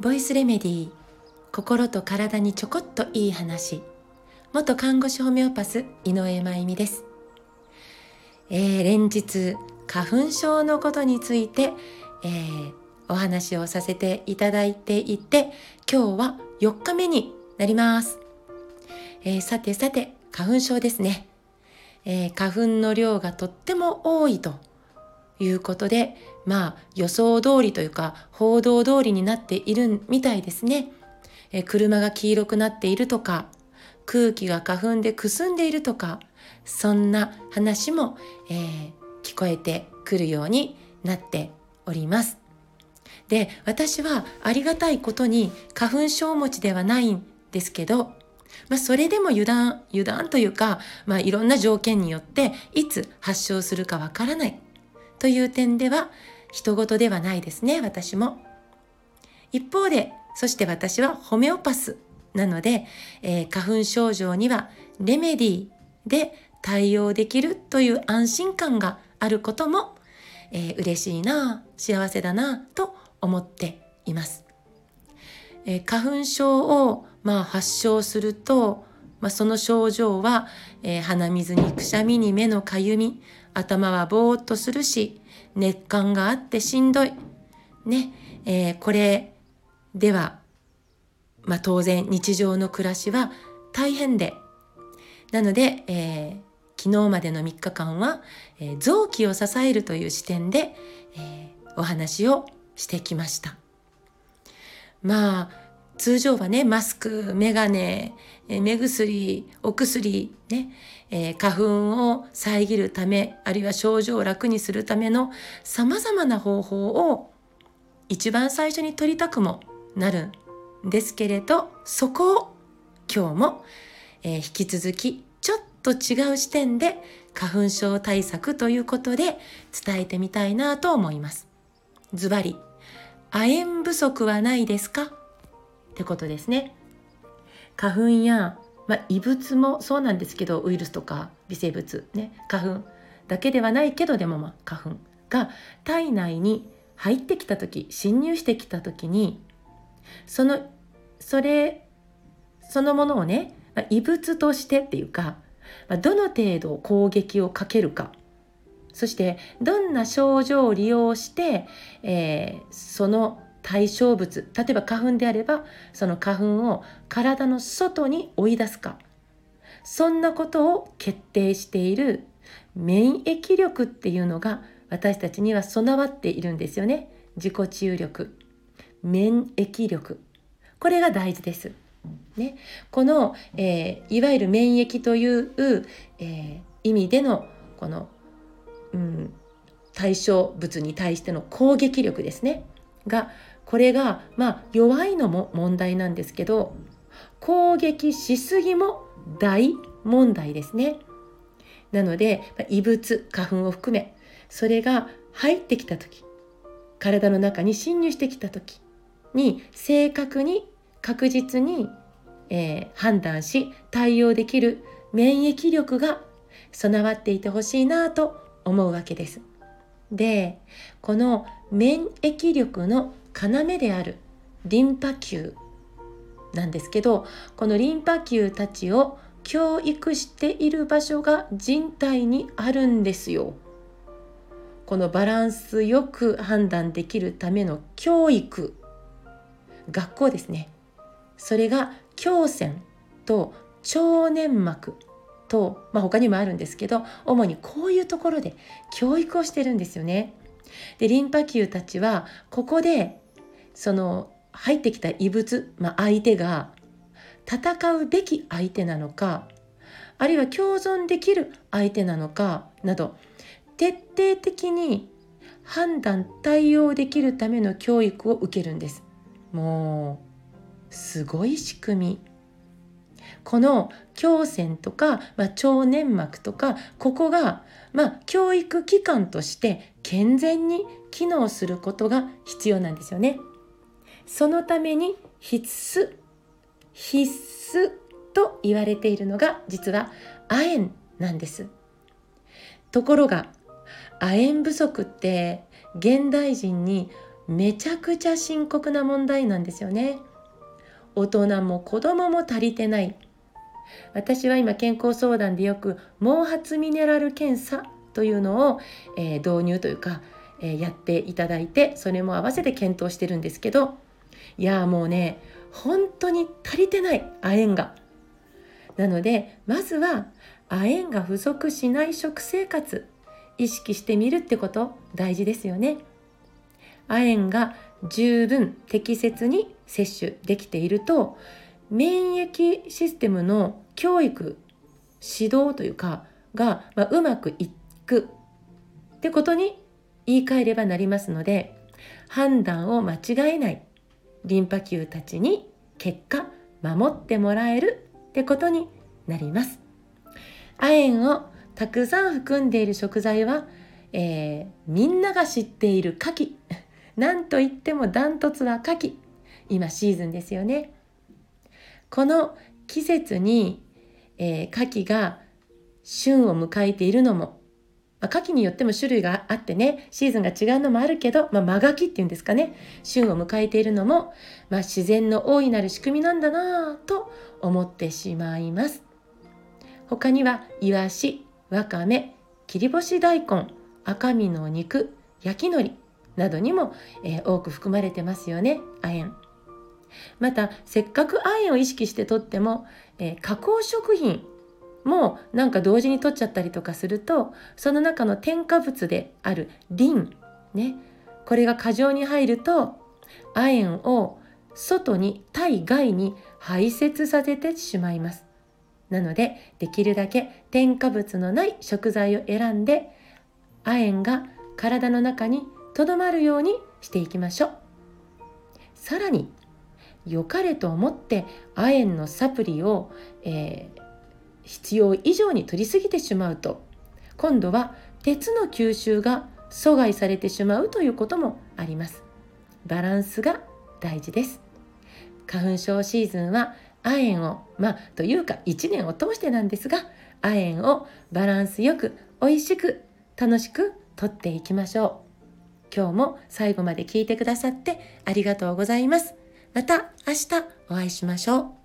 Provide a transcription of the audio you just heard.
ボイスレメディー心と体にちょこっといい話。元看護師ホメオパス井上真由美です、えー、連日花粉症のことについて、えー、お話をさせていただいていて今日は4日目になります、えー、さてさて花粉症ですね、え花粉の量がとっても多いということで、まあ予想通りというか報道通りになっているみたいですね。え車が黄色くなっているとか、空気が花粉でくすんでいるとか、そんな話も、えー、聞こえてくるようになっております。で、私はありがたいことに花粉症持ちではないんですけど、まあ、それでも油断、油断というか、まあ、いろんな条件によっていつ発症するかわからない。という点では人事ではないですね私も。一方でそして私はホメオパスなので、えー、花粉症状にはレメディーで対応できるという安心感があることも、えー、嬉しいな幸せだなと思っています、えー、花粉症を、まあ、発症すると、まあ、その症状は、えー、鼻水にくしゃみに目のかゆみ頭はぼーっとするし、熱感があってしんどい。ね、えー、これでは、まあ、当然日常の暮らしは大変で、なので、えー、昨日までの3日間は、えー、臓器を支えるという視点で、えー、お話をしてきました。まあ通常はね、マスク、メガネ、目薬、お薬、ね、えー、花粉を遮るため、あるいは症状を楽にするための様々な方法を一番最初に取りたくもなるんですけれど、そこを今日も、えー、引き続きちょっと違う視点で花粉症対策ということで伝えてみたいなと思います。ズバリ、亜鉛不足はないですか？ってことですね。花粉や、まあ、異物もそうなんですけどウイルスとか微生物ね花粉だけではないけどでもまあ花粉が体内に入ってきた時侵入してきた時にそのそれそのものをね、まあ、異物としてっていうか、まあ、どの程度攻撃をかけるかそしてどんな症状を利用して、えー、その対象物例えば花粉であればその花粉を体の外に追い出すか。そんなことを決定している免疫力っていうのが私たちには備わっているんですよね。自己治癒力。免疫力。これが大事です。ね、この、えー、いわゆる免疫という、えー、意味でのこの、うん、対象物に対しての攻撃力ですね。がこれがまあ弱いのも問題なんですけど攻撃しすぎも大問題ですね。なので異物花粉を含めそれが入ってきた時体の中に侵入してきた時に正確に確実に、えー、判断し対応できる免疫力が備わっていてほしいなと思うわけです。でこの免疫力の要であるリンパ球なんですけどこのリンパ球たちを教育している場所が人体にあるんですよ。このバランスよく判断できるための教育学校ですねそれが胸腺と腸粘膜と、まあ、他にもあるんですけど主にこういうところで教育をしてるんですよね。でリンパ球たちはここでその入ってきた異物、まあ、相手が戦うべき相手なのかあるいは共存できる相手なのかなど徹底的に判断対応できるための教育を受けるんですもうすごい仕組みこの胸腺とか、まあ、腸粘膜とかここが、まあ、教育機関として健全に機能することが必要なんですよね。そのために必須必須と言われているのが実は亜鉛なんですところが亜鉛不足って現代人にめちゃくちゃ深刻な問題なんですよね。大人も子供も足りてない。私は今健康相談でよく毛髪ミネラル検査というのを、えー、導入というか、えー、やっていただいてそれも合わせて検討してるんですけどいやもうね本当に足りてない亜鉛が。なのでまずは亜鉛が不足しない食生活意識してみるってこと大事ですよね。亜鉛が十分適切に摂取できていると免疫システムの教育指導というかが、まあ、うまくいくってことに言い換えればなりますので判断を間違えないリンパ球たちに結果守ってもらえるってことになります。亜鉛をたくさん含んでいる食材は、えー、みんなが知っている牡蠣 なんといってもダントツは牡蠣今シーズンですよね。この季節に、えー、牡蠣が旬を迎えているのも、まあ、牡蠣によっても種類があってねシーズンが違うのもあるけど、まあ、間牡蠣っていうんですかね。旬を迎えているのも、まあ、自然の大いなる仕組みなんだなぁと思ってしまいます。他にはイワシわかめ切り干し大根赤身の肉焼き海苔などにも、えー、多く含まれてますよね。亜鉛。またせっかく亜鉛を意識してとっても、えー、加工食品もなんか同時に取っちゃったりとかするとその中の添加物であるリンねこれが過剰に入ると亜鉛を外に体外に排泄させてしまいます。なのでできるだけ添加物のない食材を選んで亜鉛が体の中にとどまるようにしていきましょう。さらに良かれと思って亜鉛のサプリを、えー、必要以上に取りすぎてしまうと。今度は鉄の吸収が阻害されてしまうということもあります。バランスが大事です。花粉症シーズンは亜鉛をまあというか1年を通してなんですが亜鉛をバランスよく美味しく楽しくとっていきましょう。今日も最後まで聞いてくださってありがとうございます。また明日お会いしましょう。